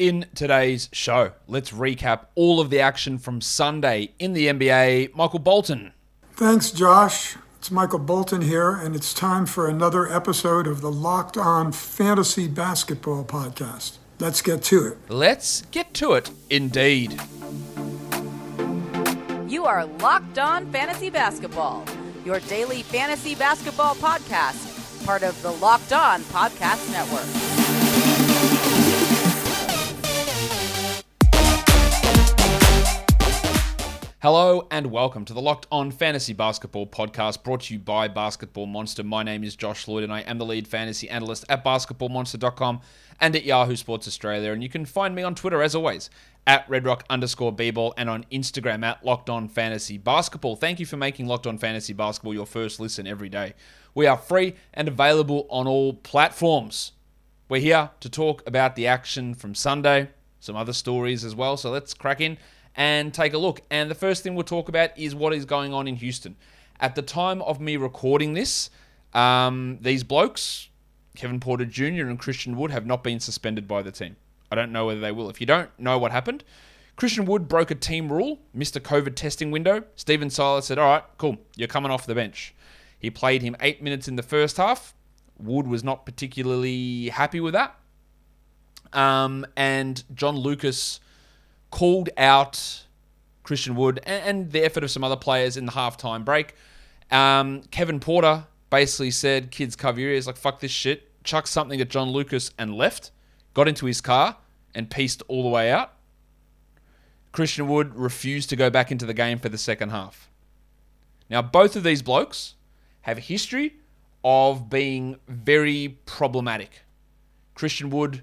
In today's show, let's recap all of the action from Sunday in the NBA. Michael Bolton. Thanks, Josh. It's Michael Bolton here, and it's time for another episode of the Locked On Fantasy Basketball Podcast. Let's get to it. Let's get to it, indeed. You are Locked On Fantasy Basketball, your daily fantasy basketball podcast, part of the Locked On Podcast Network. Hello and welcome to the Locked On Fantasy Basketball podcast brought to you by Basketball Monster. My name is Josh Lloyd and I am the lead fantasy analyst at basketballmonster.com and at Yahoo Sports Australia. And you can find me on Twitter as always at redrock underscore bball and on Instagram at Locked On Fantasy Basketball. Thank you for making Locked On Fantasy Basketball your first listen every day. We are free and available on all platforms. We're here to talk about the action from Sunday, some other stories as well. So let's crack in and take a look. And the first thing we'll talk about is what is going on in Houston. At the time of me recording this, um, these blokes, Kevin Porter Jr. and Christian Wood, have not been suspended by the team. I don't know whether they will. If you don't know what happened, Christian Wood broke a team rule, missed a COVID testing window. Stephen Silas said, All right, cool, you're coming off the bench. He played him eight minutes in the first half. Wood was not particularly happy with that. Um, and John Lucas called out Christian Wood and, and, the effort of some other players in the halftime break. Um, Kevin Porter basically said, "Kids, cover your ears. Like fuck this shit." Chucked something at John Lucas and left. Got into his car and pieced all the way out. Christian Wood refused to go back into the game for the second half. Now, both of these blokes have a history of being very problematic. Christian Wood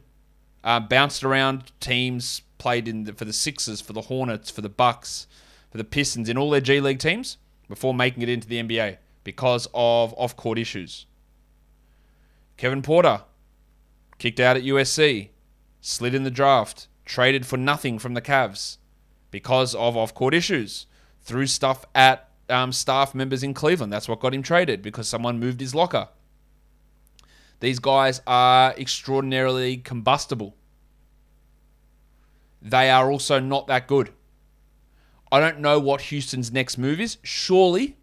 uh, bounced around teams, played in the, for the Sixers, for the Hornets, for the Bucks, for the Pistons, in all their G League teams before making it into the NBA because of off-court issues. Kevin Porter kicked out at USC, slid in the draft, traded for nothing from the Cavs because of off-court issues. Threw stuff at um, staff members in Cleveland. That's what got him traded because someone moved his locker. These guys are extraordinarily combustible they are also not that good. I don't know what Houston's next move is. Surely,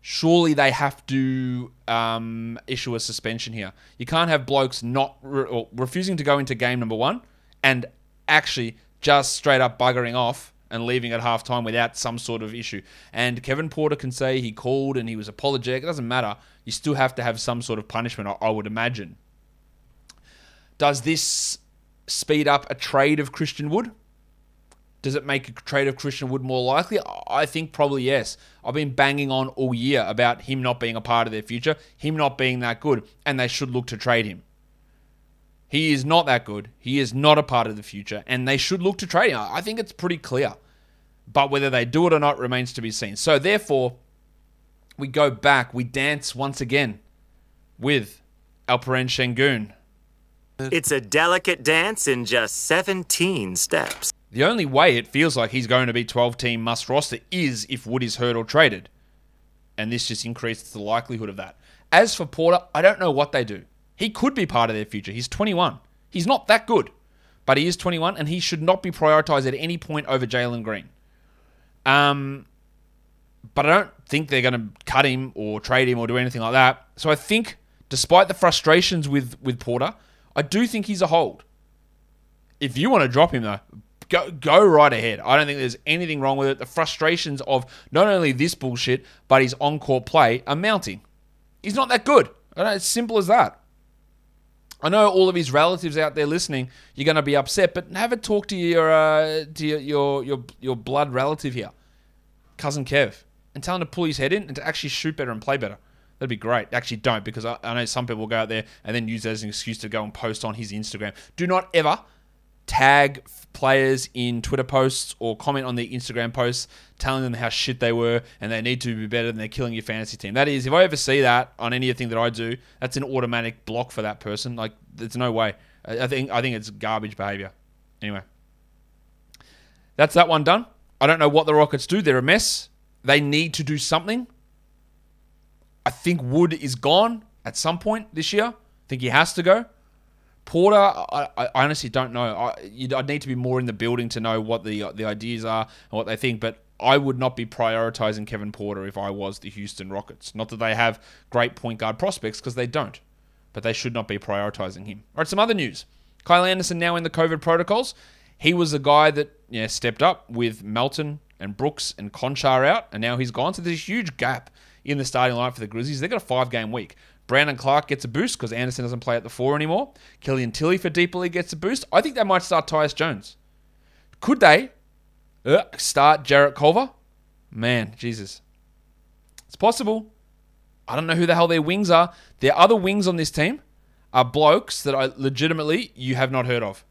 surely they have to um, issue a suspension here. You can't have blokes not re- refusing to go into game number one and actually just straight up buggering off and leaving at halftime without some sort of issue. And Kevin Porter can say he called and he was apologetic. It doesn't matter. You still have to have some sort of punishment, I, I would imagine. Does this speed up a trade of Christian Wood? Does it make a trade of Christian Wood more likely? I think probably yes. I've been banging on all year about him not being a part of their future, him not being that good, and they should look to trade him. He is not that good. He is not a part of the future, and they should look to trade him. I think it's pretty clear. But whether they do it or not remains to be seen. So, therefore, we go back, we dance once again with Alperen Sengun, it's a delicate dance in just 17 steps. The only way it feels like he's going to be 12 team must roster is if Wood is hurt or traded. And this just increases the likelihood of that. As for Porter, I don't know what they do. He could be part of their future. He's 21. He's not that good, but he is 21 and he should not be prioritized at any point over Jalen Green. Um, but I don't think they're going to cut him or trade him or do anything like that. So I think, despite the frustrations with, with Porter, I do think he's a hold. If you want to drop him though, go go right ahead. I don't think there's anything wrong with it. The frustrations of not only this bullshit, but his on-court play are mounting. He's not that good. It's simple as that. I know all of his relatives out there listening. You're going to be upset, but have a talk to your uh, to your, your your your blood relative here, cousin Kev, and tell him to pull his head in and to actually shoot better and play better. That'd be great. Actually, don't because I, I know some people go out there and then use that as an excuse to go and post on his Instagram. Do not ever tag players in Twitter posts or comment on their Instagram posts telling them how shit they were and they need to be better than they're killing your fantasy team. That is, if I ever see that on anything that I do, that's an automatic block for that person. Like, there's no way. I think I think it's garbage behavior. Anyway, that's that one done. I don't know what the Rockets do. They're a mess. They need to do something. I think Wood is gone at some point this year. I think he has to go. Porter, I, I honestly don't know. I, you'd, I'd need to be more in the building to know what the the ideas are and what they think. But I would not be prioritizing Kevin Porter if I was the Houston Rockets. Not that they have great point guard prospects, because they don't. But they should not be prioritizing him. All right, some other news. Kyle Anderson now in the COVID protocols. He was the guy that yeah, stepped up with Melton and Brooks and Konchar out, and now he's gone. So there's a huge gap in the starting line for the Grizzlies. They've got a five game week. Brandon Clarke gets a boost because Anderson doesn't play at the four anymore. Killian Tillie for Deeper League gets a boost. I think they might start Tyus Jones. Could they uh, start Jarrett Culver? Man, Jesus. It's possible. I don't know who the hell their wings are. Their other wings on this team are blokes that I legitimately you have not heard of.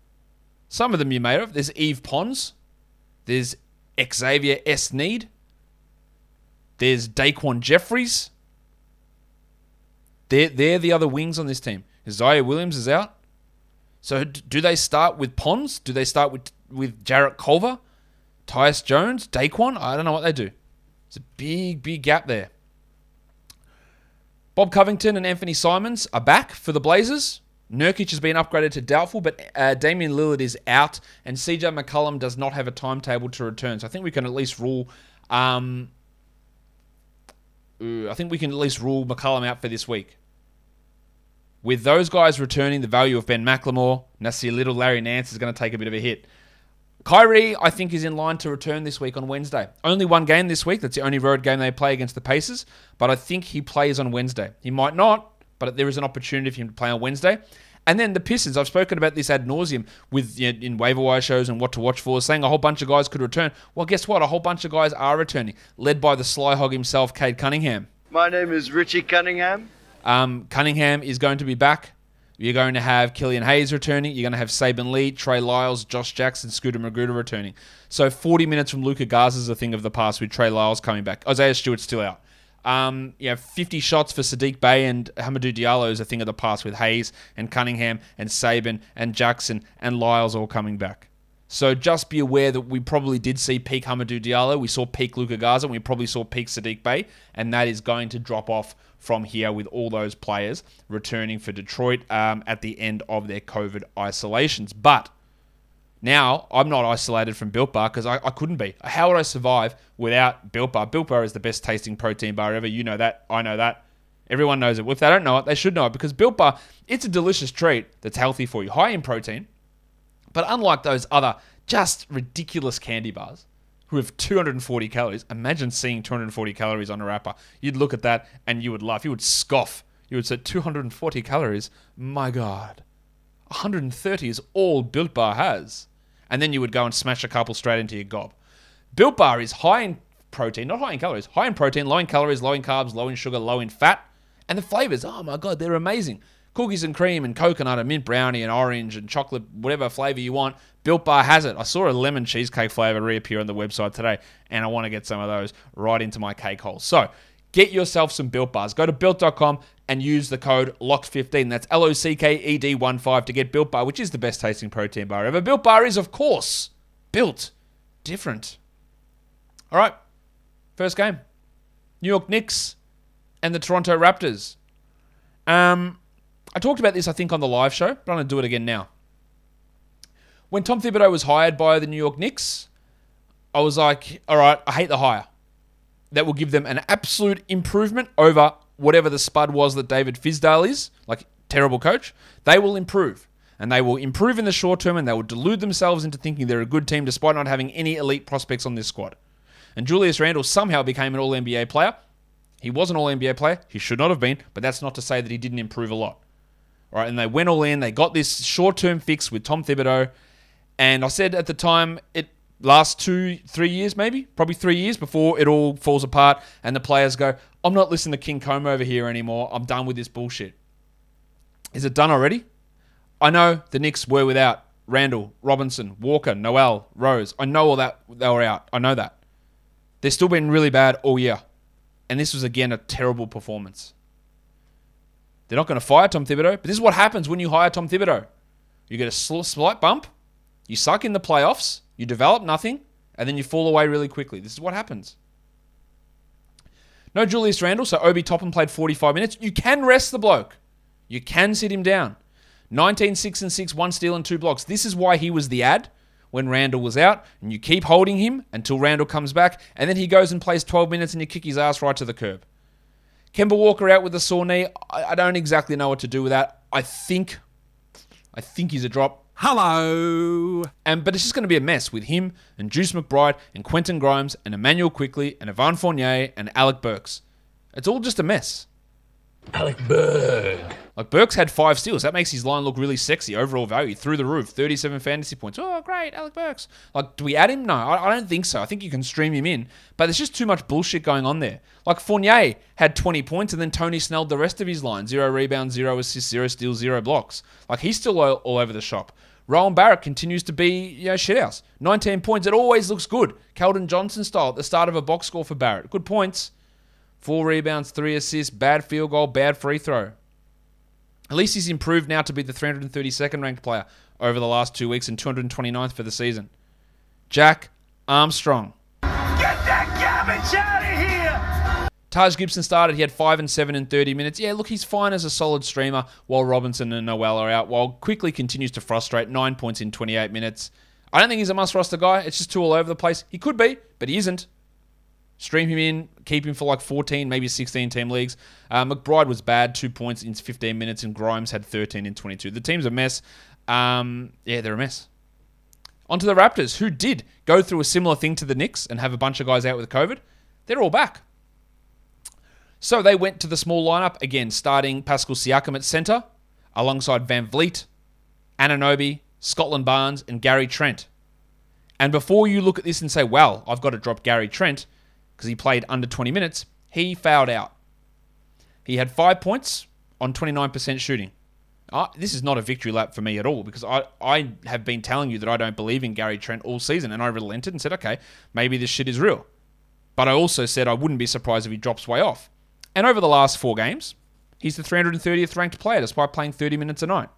Some of them you may have. There's Yves Pons. There's Xavier Sneed. There's Daquan Jeffries. They're, they're the other wings on this team. Isaiah Williams is out. So do they start with Pons? Do they start with with Jarrett Culver? Tyus Jones? Daquan? I don't know what they do. It's a big, big gap there. Bob Covington and Anthony Simons are back for the Blazers. Nurkic has been upgraded to doubtful, but uh, Damian Lillard is out, and CJ McCollum does not have a timetable to return. So I think we can at least rule. Um, I think we can at least rule McCollum out for this week. With those guys returning, the value of Ben McLemore, Nassir Little, Larry Nance is going to take a bit of a hit. Kyrie, I think, is in line to return this week on Wednesday. Only one game this week. That's the only road game they play against the Pacers. But I think he plays on Wednesday. He might not, but there is an opportunity for him to play on Wednesday. And then the Pistons, I've spoken about this ad nauseum with you know, in waiver wire shows and what to watch for, saying a whole bunch of guys could return. Well, guess what? A whole bunch of guys are returning, led by the sly hog himself, Cade Cunningham. My name is Richie Cunningham. Um, Cunningham is going to be back. You're going to have Killian Hayes returning. You're going to have Saben Lee, Trey Lyles, Josh Jackson, Scooter Magruder returning. So 40 minutes from Luka Garza is a thing of the past with Trey Lyles coming back. Isaiah Stewart's still out. Um, yeah, 50 shots for Saddiq Bey and Hamidou Diallo is a thing of the past with Hayes and Cunningham and Saben and Jackson and Lyles all coming back. So just be aware that we probably did see peak Hamidou Diallo, we saw peak Luka Garza, and we probably saw peak Saddiq Bey, and that is going to drop off from here with all those players returning for Detroit um, at the end of their COVID isolations. But now I'm not isolated from Built Bar because I, I, couldn't be. How would I survive without Built Bar? Built Bar is the best tasting protein bar ever. You know that. I know that. Everyone knows it. If they don't know it, they should know it because Built Bar, it's a delicious treat that's healthy for you, high in protein. But unlike those other just ridiculous candy bars who have 240 calories, imagine seeing 240 calories on a wrapper. You'd look at that and you would laugh. You would scoff. You would say 240 calories. My God. 130 is all Built Bar has. And then you would go and smash a couple straight into your gob. Built Bar is high in protein, not high in calories, high in protein, low in calories, low in carbs, low in sugar, low in fat. And the flavors, oh my God, they're amazing. Cookies and cream and coconut and mint brownie and orange and chocolate, whatever flavor you want. Built Bar has it. I saw a lemon cheesecake flavor reappear on the website today, and I want to get some of those right into my cake hole. So get yourself some Built Bars. Go to built.com and use the code LOCKED15. That's L O C K E D 1 5 to get Built Bar, which is the best tasting protein bar ever. Built Bar is, of course, built different. All right, first game New York Knicks and the Toronto Raptors. Um, I talked about this, I think, on the live show, but I'm going to do it again now. When Tom Thibodeau was hired by the New York Knicks, I was like, all right, I hate the hire. That will give them an absolute improvement over whatever the spud was that David Fizdale is, like terrible coach, they will improve. And they will improve in the short term and they will delude themselves into thinking they're a good team despite not having any elite prospects on this squad. And Julius Randle somehow became an all NBA player. He was an all NBA player. He should not have been, but that's not to say that he didn't improve a lot. All right, and they went all in. They got this short term fix with Tom Thibodeau. And I said at the time, it last two, three years, maybe, probably three years before it all falls apart and the players go, I'm not listening to King Comb over here anymore. I'm done with this bullshit. Is it done already? I know the Knicks were without Randle, Robinson, Walker, Noel, Rose. I know all that they were out. I know that. They've still been really bad all year. And this was again a terrible performance. They're not going to fire Tom Thibodeau, but this is what happens when you hire Tom Thibodeau. You get a slight bump, you suck in the playoffs, you develop nothing, and then you fall away really quickly. This is what happens. No Julius Randle, so Obi Toppin played 45 minutes. You can rest the bloke. You can sit him down. 19, 6 and 6, one steal and two blocks. This is why he was the ad when Randle was out, and you keep holding him until Randle comes back, and then he goes and plays 12 minutes and you kick his ass right to the curb. Kemba Walker out with a sore knee. I, I don't exactly know what to do with that. I think, I think he's a drop. Hello. And but it's just going to be a mess with him and Deuce McBride and Quentin Grimes and Immanuel Quickley and Evan Fournier and Alec Burks. It's all just a mess. Alec Berg. Like Burks had five steals. That makes his line look really sexy. Overall value through the roof. 37 fantasy points. Oh, great, Alec Burks. Like, do we add him? No, I, I don't think so. I think you can stream him in. But there's just too much bullshit going on there. Like Fournier had 20 points and then Tony snelled the rest of his line. Zero rebounds, zero assists, zero steals, zero blocks. Like he's still all, all over the shop. Rowan Barrett continues to be, you know, shithouse. 19 points. It always looks good. Keldon Johnson style at the start of a box score for Barrett. Good points. Four rebounds, three assists, bad field goal, bad free throw. At least he's improved now to be the 332nd ranked player over the last two weeks and 229th for the season. Jack Armstrong. Get that garbage out of here! Taj Gibson started. He had 5 and 7 in 30 minutes. Yeah, look, he's fine as a solid streamer while Robinson and Noel are out, while Quickley continues to frustrate. 9 points in 28 minutes. I don't think he's a must roster guy. It's just too all over the place. He could be, but he isn't. Stream him in, keep him for like 14, maybe 16 team leagues. Uh, McBride was bad, two points in 15 minutes, and Grimes had 13 in 22. The team's a mess. Um, yeah, they're a mess. On to the Raptors, who did go through a similar thing to the Knicks and have a bunch of guys out with COVID. They're all back. So they went to the small lineup, again, starting Pascal Siakam at centre, alongside Van Vliet, Anunoby, Scotland Barnes, and Gary Trent. And before you look at this and say, well, I've got to drop Gary Trent, because he played under 20 minutes, he fouled out. He had five points on 29% shooting. Uh, this is not a victory lap for me at all because I, I have been telling you that I don't believe in Gary Trent all season and I relented and said, okay, maybe this shit is real. But I also said I wouldn't be surprised if he drops way off. And over the last four games, he's the 330th ranked player despite playing 30 minutes a night.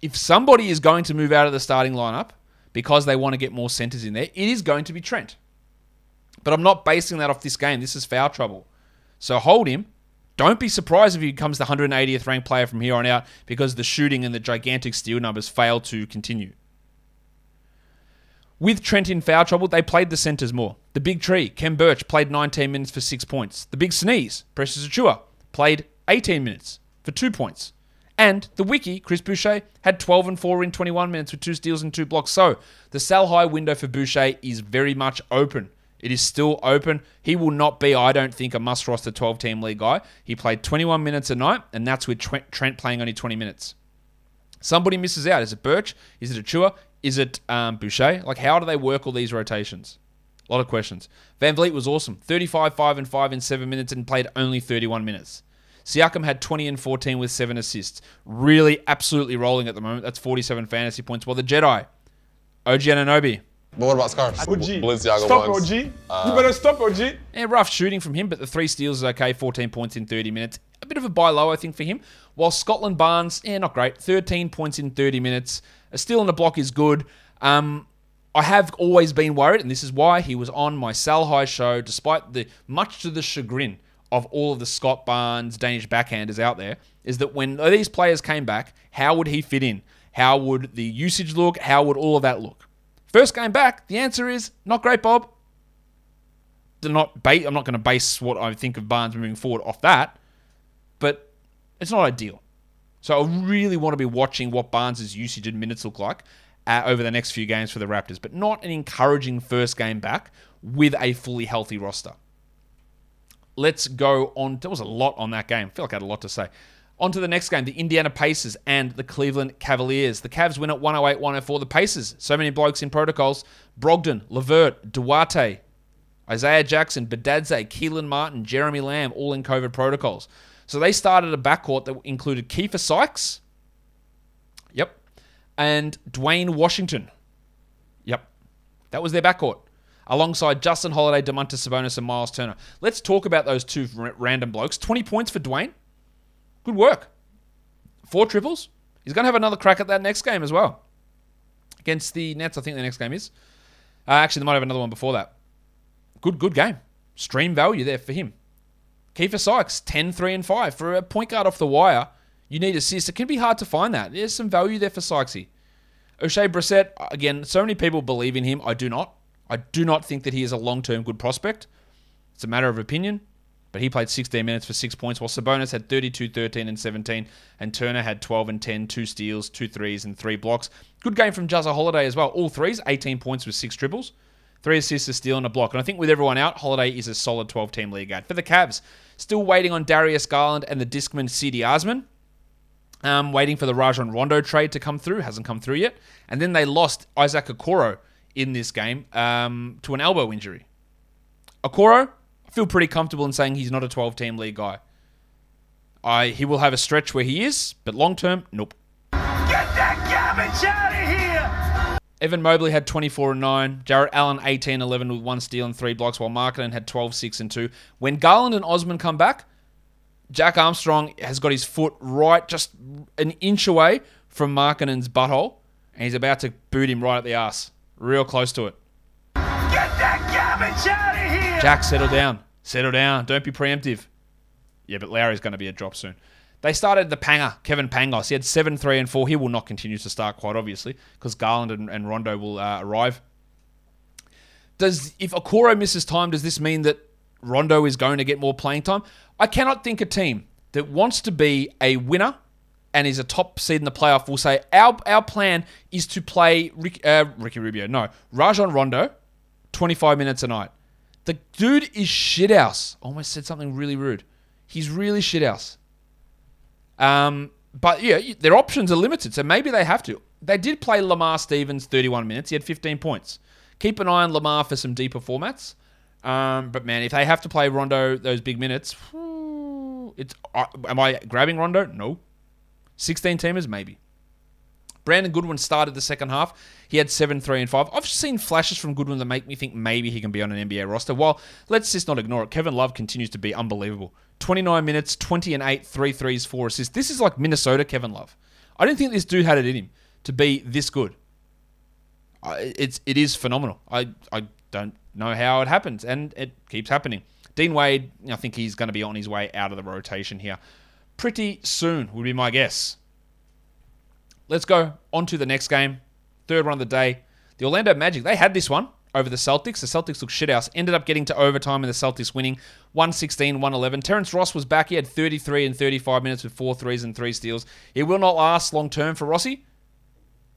If somebody is going to move out of the starting lineup because they want to get more centers in there, it is going to be Trent. But I'm not basing that off this game. This is foul trouble. So hold him. Don't be surprised if he becomes the 180th ranked player from here on out because the shooting and the gigantic steal numbers fail to continue. With Trent in foul trouble, they played the centers more. The big tree, Khem Birch, played 19 minutes for six points. The big sneeze, Precious Achiuwa, played 18 minutes for two points. And the wiki, Chris Boucher, had 12 and 4 in 21 minutes with two steals and two blocks. So the sell high window for Boucher is very much open. It is still open. He will not be, I don't think, a must roster 12 team league guy. He played 21 minutes a night, and that's with Trent playing only 20 minutes. Somebody misses out. Is it Birch? Is it Achiuwa? Is it um, Boucher? Like, how do they work all these rotations? A lot of questions. VanVleet was awesome. 35, 5, and 5 in 7 minutes and played only 31 minutes. Siakam had 20 and 14 with 7 assists. Really, absolutely rolling at the moment. That's 47 fantasy points. While the Jedi, OG Anunoby, but what about scarves? OG. Balenciaga Stop, ones. OG. Uh, you better stop, OG. Yeah, rough shooting from him, but the three steals is okay. 14 points in 30 minutes. A bit of a buy low, I think, for him. While Scotland Barnes, yeah, not great. 13 points in 30 minutes. A steal on the block is good. Um, I have always been worried, and this is why he was on my Sal High show, despite the much to the chagrin of all of the Scott Barnes Danish backhanders out there, is that when these players came back, how would he fit in? How would the usage look? How would all of that look? First game back, the answer is not great, Bob. Not ba- I'm not going to base what I think of Barnes moving forward off that, but it's not ideal. So I really want to be watching what Barnes' usage and minutes look like uh, over the next few games for the Raptors, but not an encouraging first game back with a fully healthy roster. Let's go on. There was a lot on that game. I feel like I had a lot to say. On to the next game, the Indiana Pacers and the Cleveland Cavaliers. The Cavs win at 108 104. The Pacers, so many blokes in protocols Brogdon, Levert, Duarte, Isaiah Jackson, Bitadze, Kelan Martin, Jeremy Lamb, all in COVID protocols. So they started a backcourt that included Keifer Sykes, yep, and Duane Washington, yep. That was their backcourt, alongside Justin Holiday, Domantas Sabonis, and Miles Turner. Let's talk about those two random blokes. 20 points for Duane. Good work. Four triples. He's going to have another crack at that next game as well. Against the Nets, I think the next game is. Uh, actually, they might have another one before that. Good, good game. Stream value there for him. Keifer Sykes, 10, 3, and 5. For a point guard off the wire, You need assists. It can be hard to find that. There's some value there for Sykesy. Oshae Brissett, again, so many people believe in him. I do not. I do not think that he is a long term good prospect. It's a matter of opinion. But he played 16 minutes for six points, while Sabonis had 32, 13, and 17, and Turner had 12 and 10, two steals, two threes, and three blocks. Good game from Jazza Holiday as well. All threes, 18 points with six triples, three assists, a steal, and a block. And I think with everyone out, Holiday is a solid 12 team league guard. For the Cavs, still waiting on Darius Garland and the Discman CD Osman. Um, waiting for the Rajon Rondo trade to come through. Hasn't come through yet. And then they lost Isaac Okoro in this game um, to an elbow injury. Okoro, I feel pretty comfortable in saying he's not a 12 team league guy. I he will have a stretch where he is, but long term, nope. Get that garbage out of here! Evan Mobley had 24 and 9. Jarrett Allen 18 11 with one steal and three blocks, while Markkanen had 12 6 and 2. When Garland and Osman come back, Jack Armstrong has got his foot right just an inch away from Markkanen's butthole, and he's about to boot him right at the ass. Real close to it. Garbage out of here! Jack, settle down. Settle down. Don't be preemptive. Yeah, but Lowry's going to be a drop soon. They started the Panger, Kevin Pangos. He had 7 3 and 4. He will not continue to start, quite obviously, because Garland and, and Rondo will uh, arrive. Does If Okoro misses time, does this mean that Rondo is going to get more playing time? I cannot think a team that wants to be a winner and is a top seed in the playoff will say, our, our plan is to play Rick, uh, Ricky Rubio. No, Rajon Rondo, 25 minutes a night. The dude is shithouse. Almost said something really rude. He's really shithouse. Um, but yeah, their options are limited, so maybe they have to. They did play Lamar Stevens 31 minutes. He had 15 points. Keep an eye on Lamar for some deeper formats. Um, but man, if they have to play Rondo those big minutes, it's. Uh, am I grabbing Rondo? No. 16 teamers, maybe. Brandon Goodwin started the second half. He had 7, 3, and 5. I've seen flashes from Goodwin that make me think maybe he can be on an NBA roster. Well, let's just not ignore it. Kevin Love continues to be unbelievable. 29 minutes, 20 and 8, 3 threes, 4 assists. This is like Minnesota Kevin Love. I didn't think this dude had it in him to be this good. It's it is phenomenal. I I don't know how it happens, and it keeps happening. Dean Wade, I think he's going to be on his way out of the rotation here pretty soon, would be my guess. Let's go on to the next game. Third one of the day. The Orlando Magic, they had this one over the Celtics. The Celtics looked shithouse. Ended up getting to overtime and the Celtics winning 116 111. Terrence Ross was back. He had 33 and 35 minutes with four threes and three steals. It will not last long term for Rossi,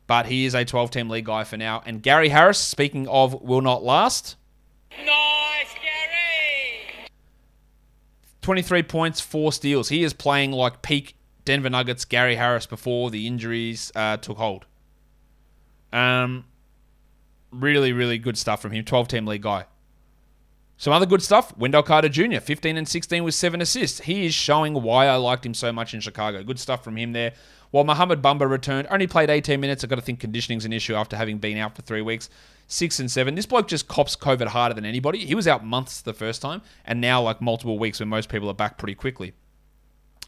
but he is a 12 team league guy for now. And Gary Harris, speaking of will not last, Nice, Gary! 23 points, four steals. He is playing like peak Denver Nuggets Gary Harris before the injuries uh, took hold. Um, really, really good stuff from him. 12 team league guy. Some other good stuff. Wendell Carter Jr., 15 and 16 with seven assists. He is showing why I liked him so much in Chicago. Good stuff from him there. While Muhammad Bamba returned, only played 18 minutes. I've got to think conditioning's an issue after having been out for three weeks. Six and seven. This bloke just cops COVID harder than anybody. He was out months the first time, and now like multiple weeks when most people are back pretty quickly.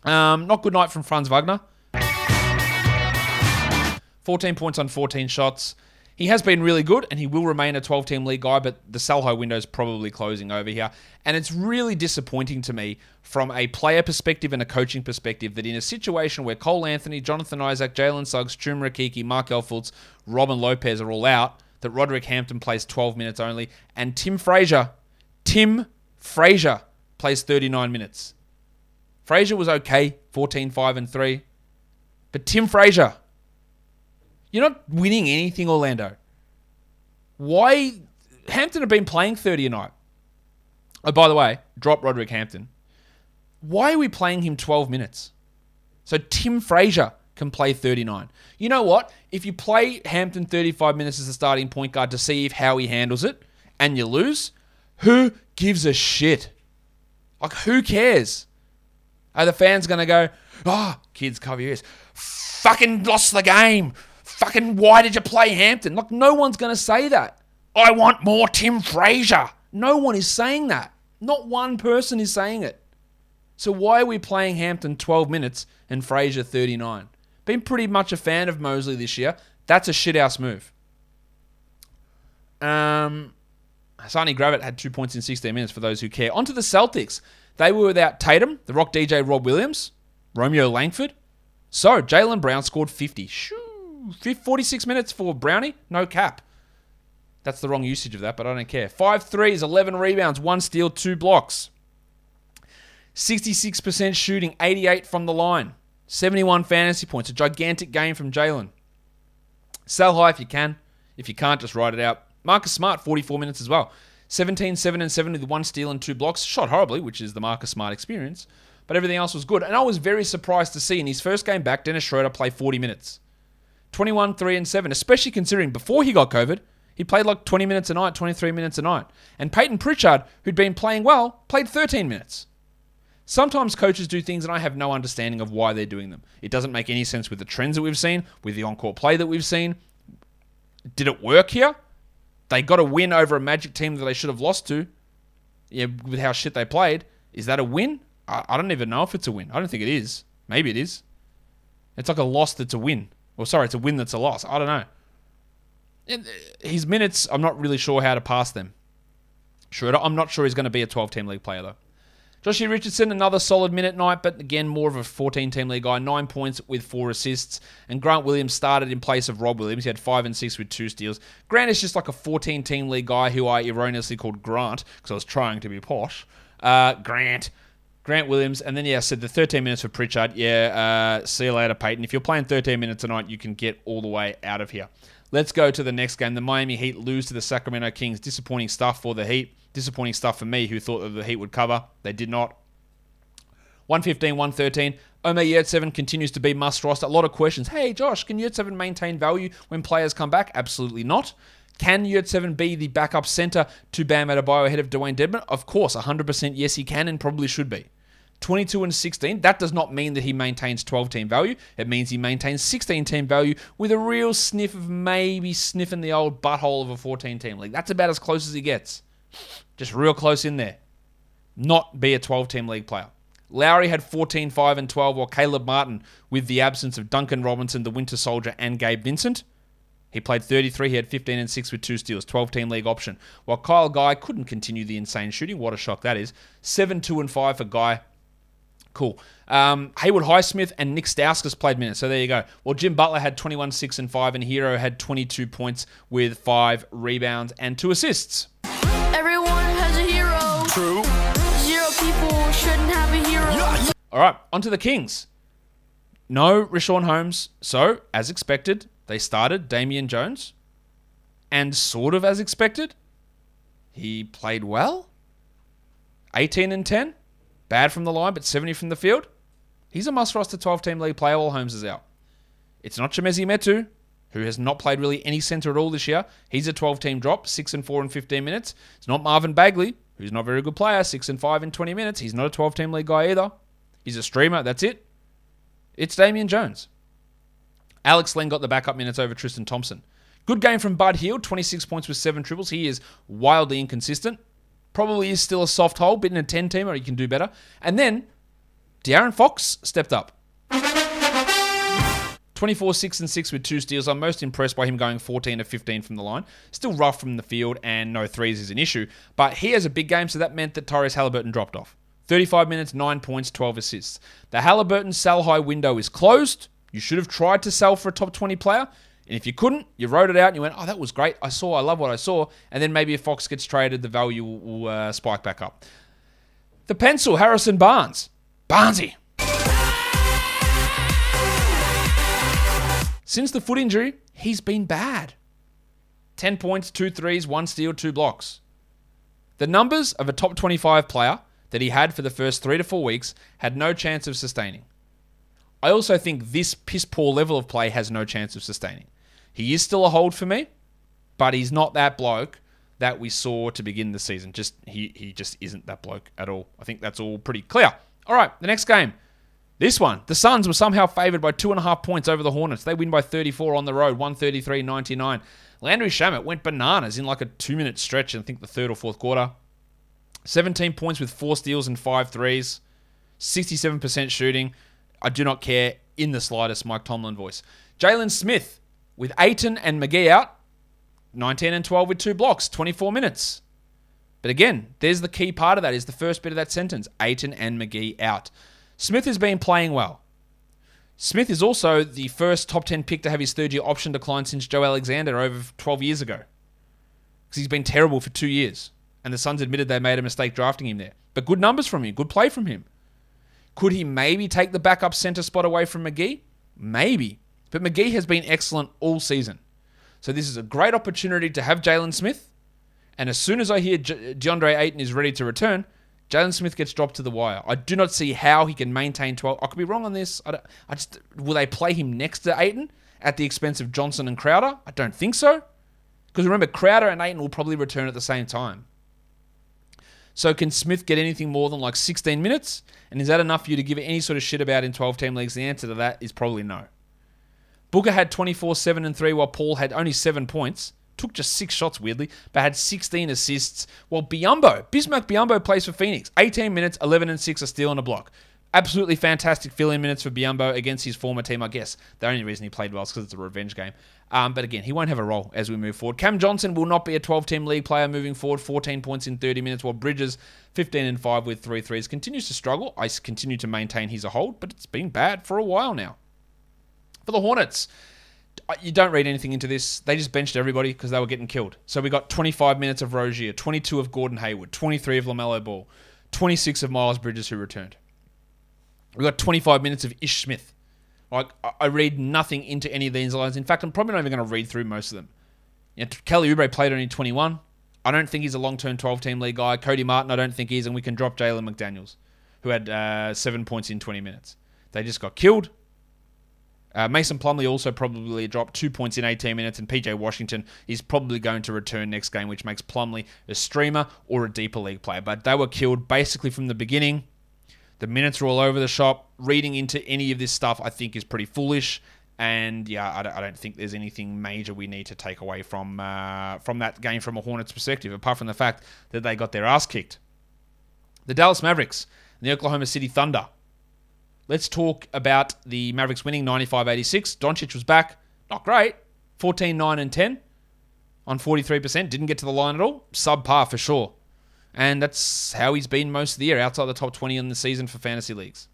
Um, not good night from Franz Wagner. 14 points on 14 shots. He has been really good and he will remain a 12 team league guy, but the high window is probably closing over here. And it's really disappointing to me from a player perspective and a coaching perspective that in a situation where Cole Anthony, Jonathan Isaac, Jalen Suggs, Chuma Okeke, Markelle Fultz, Robin Lopez are all out, that Roderick Hampton plays 12 minutes only, and Tim Frazier, Tim Frazier plays 39 minutes. Frazier was okay, 14, 5, and 3. But Tim Frazier, you're not winning anything, Orlando. Why? Hampton have been playing 30 a night. Oh, by the way, drop Roderick Hampton. Why are we playing him 12 minutes? So Tim Frazier can play 39. You know what? If you play Hampton 35 minutes as a starting point guard to see if how he handles it and you lose, who gives a shit? Like, who cares? Are the fans going to go, oh, kids, cover your ears. Fucking lost the game. Fucking, why did you play Hampton? Look, no one's going to say that. I want more Tim Frazier. No one is saying that. Not one person is saying it. So why are we playing Hampton 12 minutes and Frazier 39? Been pretty much a fan of Mosley this year. That's a shithouse move. Um, Hassani Gravett had two points in 16 minutes for those who care. On to the Celtics. They were without Tatum, the Rock DJ Rob Williams, Romeo Langford, So Jaylen Brown scored 50. Shoo, 46 minutes for Brownie, no cap. That's the wrong usage of that, but I don't care. Five threes, 11 rebounds, one steal, two blocks. 66% shooting, 88 from the line. 71 fantasy points. A gigantic game from Jalen. Sell high if you can. If you can't, just write it out. Marcus Smart, 44 minutes as well. 17, 7, and 7 with one steal and two blocks. Shot horribly, which is the Marcus Smart experience. But everything else was good. And I was very surprised to see in his first game back, Dennis Schroeder play 40 minutes. 21, 3, and 7, especially considering before he got COVID, he played like 20 minutes a night, 23 minutes a night. And Payton Pritchard, who'd been playing well, played 13 minutes. Sometimes coaches do things and I have no understanding of why they're doing them. It doesn't make any sense with the trends that we've seen, with the encore play that we've seen. Did it work here? They got a win over a Magic team that they should have lost to. Yeah, with how shit they played. Is that a win? I, I don't even know if it's a win. I don't think it is. Maybe it is. It's like a loss that's a win. Or sorry, it's a win that's a loss. I don't know. And, uh, his minutes, I'm not really sure how to pass them. Sure, I'm not sure he's going to be a 12 team league player though. Joshie Richardson, another solid minute night, but again, more of a 14 team league guy. Nine points with four assists. And Grant Williams started in place of Rob Williams. He had five and six with two steals. Grant is just like a 14 team league guy who I erroneously called Grant because I was trying to be posh. Uh, Grant. Grant Williams. And then, yeah, I said the 13 minutes for Pritchard. Yeah, uh, see you later, Payton. If you're playing 13 minutes a night, you can get all the way out of here. Let's go to the next game. The Miami Heat lose to the Sacramento Kings. Disappointing stuff for the Heat. Disappointing stuff for me, who thought that the Heat would cover. They did not. 115, 113. Omer Yurtseven continues to be must roster. A lot of questions. Hey, Josh, can Yurtseven maintain value when players come back? Absolutely not. Can Yurtseven be the backup center to Bam Adebayo ahead of Dewayne Dedmon? Of course, 100% yes, he can and probably should be. 22 and 16, that does not mean that he maintains 12 team value. It means he maintains 16 team value with a real sniff of maybe sniffing the old butthole of a 14 team league. That's about as close as he gets. Just real close in there. Not be a 12 team league player. Lowry had 14, 5, and 12, while Caleb Martin, with the absence of Duncan Robinson, the Winter Soldier, and Gabe Vincent, he played 33. He had 15 and 6 with two steals, 12 team league option. While Kyle Guy couldn't continue the insane shooting. What a shock that is. 7, 2, and 5 for Guy. Cool. Um, Haywood Highsmith and Nik Stauskas played minutes. So there you go. Well, Jim Butler had 21, 6, and 5, and Herro had 22 points with 5 rebounds and 2 assists. Shouldn't have a hero. All right, on to the Kings. No Richaun Holmes. So, as expected, they started Damian Jones. And sort of as expected, he played well. 18 and 10. Bad from the line, but 70 from the field. He's a must roster 12 team league player while Holmes is out. It's not Chimezie Metu, who has not played really any center at all this year. He's a 12 team drop, 6 and 4 in 15 minutes. It's not Marvin Bagley, who's not a very good player, 6 and 5 in 20 minutes. He's not a 12 team league guy either. He's a streamer, that's it. It's Damian Jones. Alex Len got the backup minutes over Tristan Thompson. Good game from Bud Hield, 26 points with 7 triples. He is wildly inconsistent. Probably is still a soft hole, but in a 10 teamer, he can do better. And then De'Aaron Fox stepped up. 24, 6 and 6 with two steals. I'm most impressed by him going 14 to 15 from the line. Still rough from the field, and no threes is an issue. But he has a big game, so that meant that Tyrese Halliburton dropped off. 35 minutes, 9 points, 12 assists. The Halliburton sell high window is closed. You should have tried to sell for a top 20 player. And if you couldn't, you wrote it out and you went, oh, that was great. I saw, I love what I saw. And then maybe if Fox gets traded, the value will, uh, spike back up. The pencil, Harrison Barnes. Barnesy. Since the foot injury, he's been bad. 10 points, 2 threes, 1 steal, 2 blocks. The numbers of a top 25 player that he had for the first 3 to 4 weeks had no chance of sustaining. I also think this piss poor level of play has no chance of sustaining. He is still a hold for me, but he's not that bloke that we saw to begin the season. Just he he just isn't that bloke at all. I think that's all pretty clear. All right, the next game. This one, the Suns were somehow favored by two and a half points over the Hornets. They win by 34 on the road, 133-99. Landry Shamet went bananas in like a two-minute stretch, I think the third or fourth quarter. 17 points with four steals and five threes. 67% shooting. I do not care in the slightest, Mike Tomlin voice. Jalen Smith with Ayton and McGee out, 19 and 12 with two blocks, 24 minutes. But again, there's the key part of that is the first bit of that sentence, Ayton and McGee out. Smith has been playing well. Smith is also the first top 10 pick to have his third year option decline since Joe Alexander over 12 years ago. Because he's been terrible for two years. And the Suns admitted they made a mistake drafting him there. But good numbers from him, good play from him. Could he maybe take the backup center spot away from McGee? Maybe. But McGee has been excellent all season. So this is a great opportunity to have Jalen Smith. And as soon as I hear DeAndre Ayton is ready to return, Jalen Smith gets dropped to the wire. I do not see how he can maintain 12. I could be wrong on this. I, I just will they play him next to Ayton at the expense of Johnson and Crowder? I don't think so. Because remember, Crowder and Ayton will probably return at the same time. So can Smith get anything more than like 16 minutes? And is that enough for you to give any sort of shit about in 12 team leagues? The answer to that is probably no. Booker had 24, 7, and 3, while Paul had only 7 points. Took just 6 shots, weirdly, but had 16 assists. Well, Biyombo, Bismack Biyombo plays for Phoenix. 18 minutes, 11 and 6, a steal and a block. Absolutely fantastic fill-in minutes for Biyombo against his former team, I guess. The only reason he played well is because it's a revenge game. Um, but again, he won't have a role as we move forward. Cam Johnson will not be a 12-team league player moving forward. 14 points in 30 minutes, while Bridges, 15 and 5 with three threes, continues to struggle. I continue to maintain he's a hold, but it's been bad for a while now. For the Hornets, you don't read anything into this. They just benched everybody because they were getting killed. So we got 25 minutes of Rozier, 22 of Gordon Hayward, 23 of LaMelo Ball, 26 of Miles Bridges who returned. We got 25 minutes of Ish Smith. Like I read nothing into any of these lines. In fact, I'm probably not even going to read through most of them. You know, Kelly Oubre played only 21. I don't think he's a long-term 12-team league guy. Cody Martin, I don't think he is, and we can drop Jalen McDaniels, who had uh, seven points in 20 minutes. They just got killed. Uh, Mason Plumlee also probably dropped two points in 18 minutes, and PJ Washington is probably going to return next game, which makes Plumlee a streamer or a deeper league player. But they were killed basically from the beginning. The minutes are all over the shop. Reading into any of this stuff, I think, is pretty foolish. And yeah, I don't, I don't think there's anything major we need to take away from uh, from that game from a Hornets perspective, apart from the fact that they got their ass kicked. The Dallas Mavericks and the Oklahoma City Thunder. Let's talk about the Mavericks winning 95 86. Doncic was back. Not great. 14 9 and 10 on 43%. Didn't get to the line at all. Subpar for sure. And that's how he's been most of the year, outside the top 20 in the season for fantasy leagues.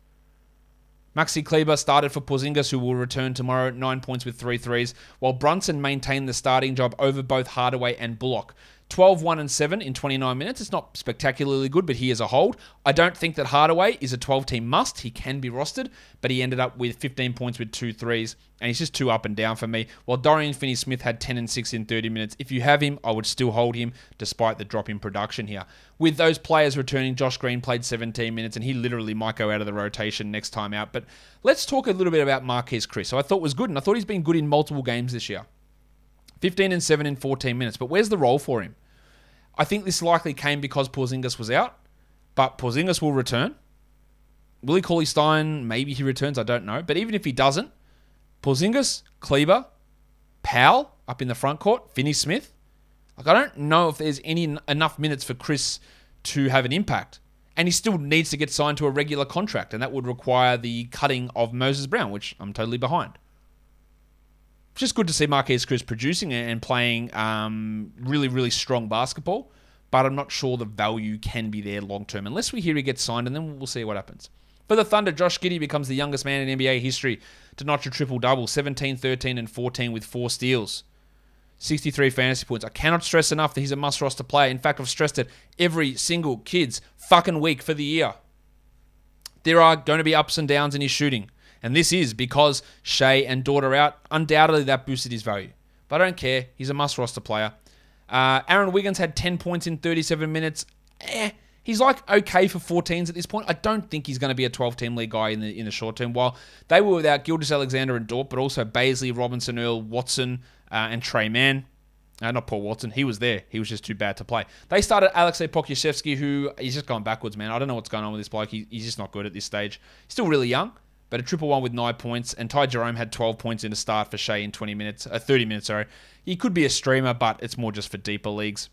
Maxi Kleber started for Porzingis, who will return tomorrow at nine points with three threes, while Brunson maintained the starting job over both Hardaway and Bullock. 12, 1, and 7 in 29 minutes. It's not spectacularly good, but he is a hold. I don't think that Hardaway is a 12 team must. He can be rostered, but he ended up with 15 points with two threes, and he's just too up and down for me. While Dorian Finney Smith had 10 and 6 in 30 minutes. If you have him, I would still hold him despite the drop in production here. With those players returning, Josh Green played 17 minutes, and he literally might go out of the rotation next time out. But let's talk a little bit about Marquese Chriss. So I thought was good, and I thought he's been good in multiple games this year. 15 and 7 in 14 minutes. But where's the role for him? I think this likely came because Porzingis was out, but Porzingis will return. Willie Cauley Stein, maybe he returns, I don't know. But even if he doesn't, Porzingis, Kleber, Powell up in the front court, Finney Smith. Like I don't know if there's any enough minutes for Chriss to have an impact. And he still needs to get signed to a regular contract, and that would require the cutting of Moses Brown, which I'm totally behind just good to see Marquese Chriss producing and playing um, really, really strong basketball. But I'm not sure the value can be there long term unless we hear he gets signed, and then we'll see what happens. For the Thunder, Josh Giddey becomes the youngest man in NBA history to notch a triple double 17, 13, and 14 with four steals. 63 fantasy points. I cannot stress enough that he's a must roster player. In fact, I've stressed it every single kid's fucking week for the year. There are going to be ups and downs in his shooting. And this is because Shai and are out. Undoubtedly, that boosted his value. But I don't care. He's a must roster player. Uh, Aaron Wiggins had 10 points in 37 minutes. Eh, he's like okay for 14s at this point. I don't think he's going to be a 12 team league guy in the in the short term. While they were without Gilgeous-Alexander and Dort, but also Bazley, Robinson, Earl, Watson, uh, and Trey Mann. Uh, not Paul Watson. He was there. He was just too bad to play. They started Aleksej Pokusevski, who he's just gone backwards, man. I don't know what's going on with this bloke. He, he's just not good at this stage. He's still really young but a triple one with nine points. And Ty Jerome had 12 points in the start for Shai in 20 minutes, uh, 30 minutes, sorry. He could be a streamer, but it's more just for deeper leagues.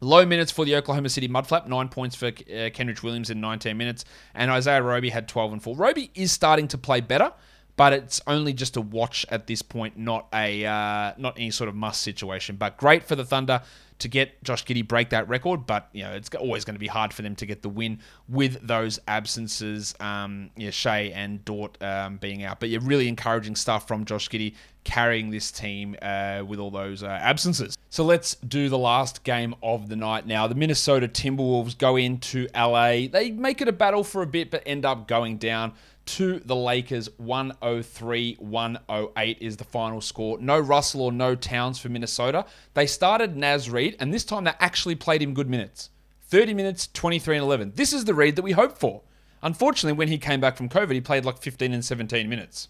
Low minutes for the Oklahoma City Mudflap, nine points for uh, Kenrich Williams in 19 minutes, and Isaiah Roby had 12 and 4. Roby is starting to play better, but it's only just a watch at this point, not a uh, not any sort of must situation. But great for the Thunder to get Josh Giddey break that record, but you know it's always going to be hard for them to get the win with those absences, um, yeah, Shai and Dort um, being out. But yeah, really encouraging stuff from Josh Giddey carrying this team uh, with all those uh, absences. So let's do the last game of the night now. The Minnesota Timberwolves go into LA. They make it a battle for a bit, but end up going down to the Lakers. 103 108 is the final score. No Russell or no Towns for Minnesota. They started Naz Reid, and this time they actually played him good minutes 30 minutes, 23 and 11. This is the Reid that we hoped for. Unfortunately, when he came back from COVID, he played like 15 and 17 minutes.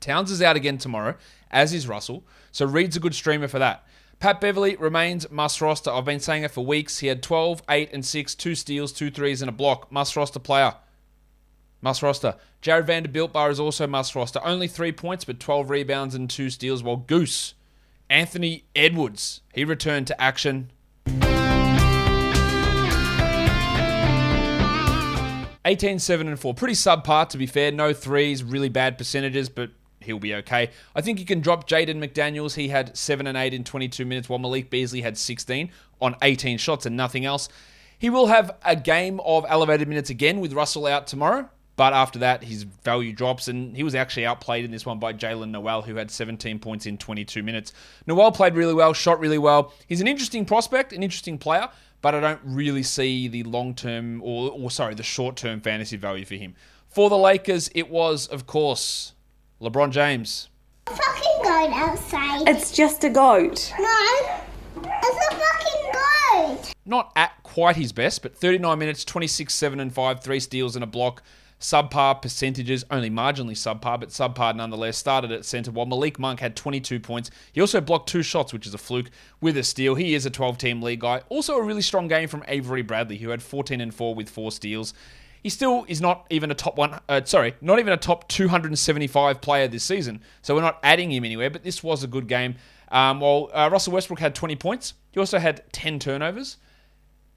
Towns is out again tomorrow, as is Russell, so Reid's a good streamer for that. Pat Beverley remains must roster. I've been saying it for weeks. He had 12, 8, and 6, two steals, two threes, and a block. Must roster player. Must roster. Jarred Vanderbilt Bar is also must roster. Only three points, but 12 rebounds and two steals. While Goose, Anthony Edwards, he returned to action. 18, 7, and 4. Pretty subpar, to be fair. No threes, really bad percentages, but he'll be okay. I think you can drop Jaden McDaniels. He had 7 and 8 in 22 minutes, while Malik Beasley had 16 on 18 shots and nothing else. He will have a game of elevated minutes again with Russell out tomorrow. But after that, his value drops, and he was actually outplayed in this one by Jaylen Nowell, who had 17 points in 22 minutes. Nowell played really well, shot really well. He's an interesting prospect, an interesting player, but I don't really see the long term, or, or sorry, the short term fantasy value for him. For the Lakers, it was, of course, LeBron James. A Fucking goat outside. It's just a goat. No, it's a fucking goat. Not at quite his best, but 39 minutes, 26, 7 and 5, three steals and a block subpar percentages, only marginally subpar, but subpar nonetheless. Started at centre while Malik Monk had 22 points. He also blocked two shots, which is a fluke, with a steal. He is a 12 team league guy. Also, a really strong game from Avery Bradley, who had 14 and 4 with four steals. He still is not even a top one. Uh, sorry, not even a top 275 player this season. So we're not adding him anywhere. But this was a good game. Um, while uh, Russell Westbrook had 20 points, he also had 10 turnovers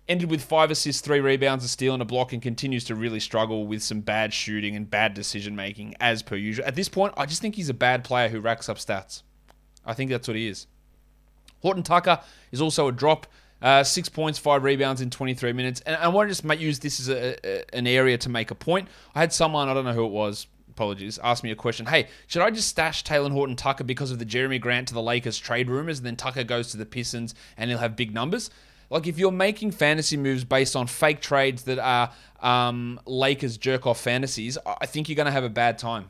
ended with five assists, three rebounds, a steal, and a block, and continues to really struggle with some bad shooting and bad decision making as per usual. At this point, I just think he's a bad player who racks up stats. I think that's what he is. Horton Tucker is also a drop. Uh, six points, five rebounds in 23 minutes. And I want to just use this as a, a, an area to make a point. I had someone, I don't know who it was, apologies, ask me a question. Hey, should I just stash Talen Horton Tucker because of the Jerami Grant to the Lakers trade rumors, and then Tucker goes to the Pistons and he'll have big numbers? Like if you're making fantasy moves based on fake trades that are um, Lakers jerk off fantasies, I think you're going to have a bad time.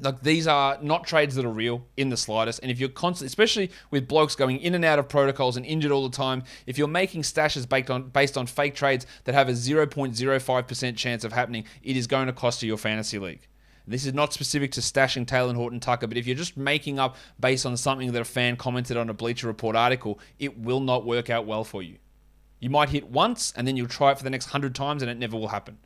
Like these are not trades that are real in the slightest. And if you're constantly, especially with blokes going in and out of protocols and injured all the time, if you're making stashes based on based on fake trades that have a 0.05% chance of happening, it is going to cost you your fantasy league. This is not specific to stashing Talen Horton Tucker, but if you're just making up based on something that a fan commented on a Bleacher Report article, it will not work out well for you. You might hit once and then you'll try it for the next 100 times and it never will happen.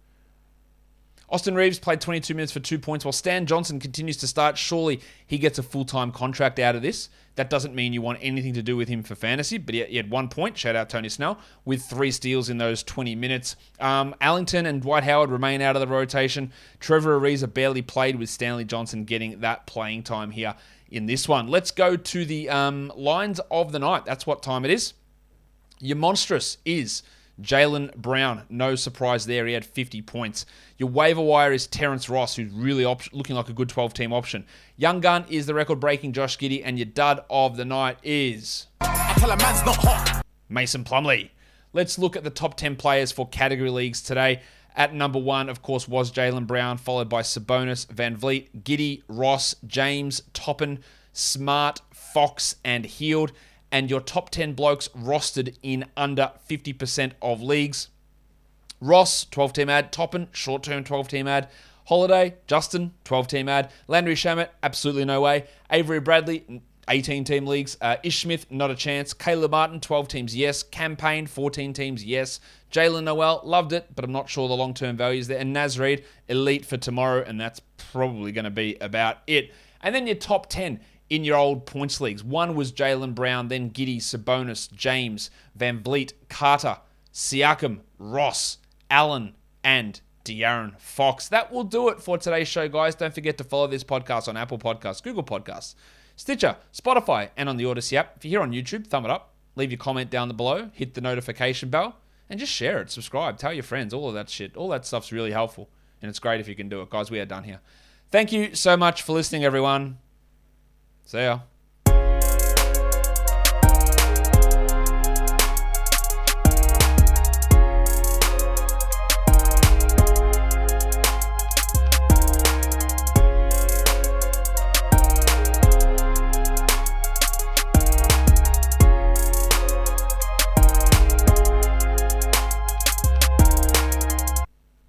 Austin Reaves played 22 minutes for two points while Stan Johnson continues to start. Surely he gets a full time contract out of this. That doesn't mean you want anything to do with him for fantasy, but he had one point, shout out Tony Snell, with three steals in those 20 minutes. Um, Ellington and Dwight Howard remain out of the rotation. Trevor Ariza barely played with Stanley Johnson getting that playing time here in this one. Let's go to the um, lines of the night. That's what time it is. Your monstrous is Jaylen Brown, no surprise there. He had 50 points. Your waiver wire is Terrence Ross, who's really op- looking like a good 12 team option. Young Gun is the record breaking Josh Giddey, and your dud of the night is. Mason Plumlee. Let's look at the top 10 players for category leagues today. At number one, of course, was Jaylen Brown, followed by Sabonis, Van Vleet, Giddey, Ross, James, Toppin, Smart, Fox, and Hield and your top 10 blokes rostered in under 50% of leagues. Ross, 12 team ad. Toppin, short term 12 team ad. Holiday, Justin, 12 team ad. Landry Shamet, absolutely no way. Avery Bradley, 18 team leagues. Uh, Ish Smith, not a chance. Caleb Martin, 12 teams, yes. Cam Payne, 14 teams, yes. Jaylen Nowell, loved it, but I'm not sure the long term value is there. And Naz Reid, elite for tomorrow, and that's probably going to be about it. And then your top 10 in your old points leagues. One was Jaylen Brown, then Giddey, Sabonis, James, VanVleet, Carter, Siakam, Ross, Allen, and De'Aaron Fox. That will do it for today's show, guys. Don't forget to follow this podcast on Apple Podcasts, Google Podcasts, Stitcher, Spotify, and on the Odyssey app. If you're here on YouTube, thumb it up leave your comment down below, hit the notification bell, and just share it, subscribe, tell your friends, all of that shit. All that stuff's really helpful, and it's great if you can do it. Guys, we are done here. Thank you so much for listening, everyone. See ya.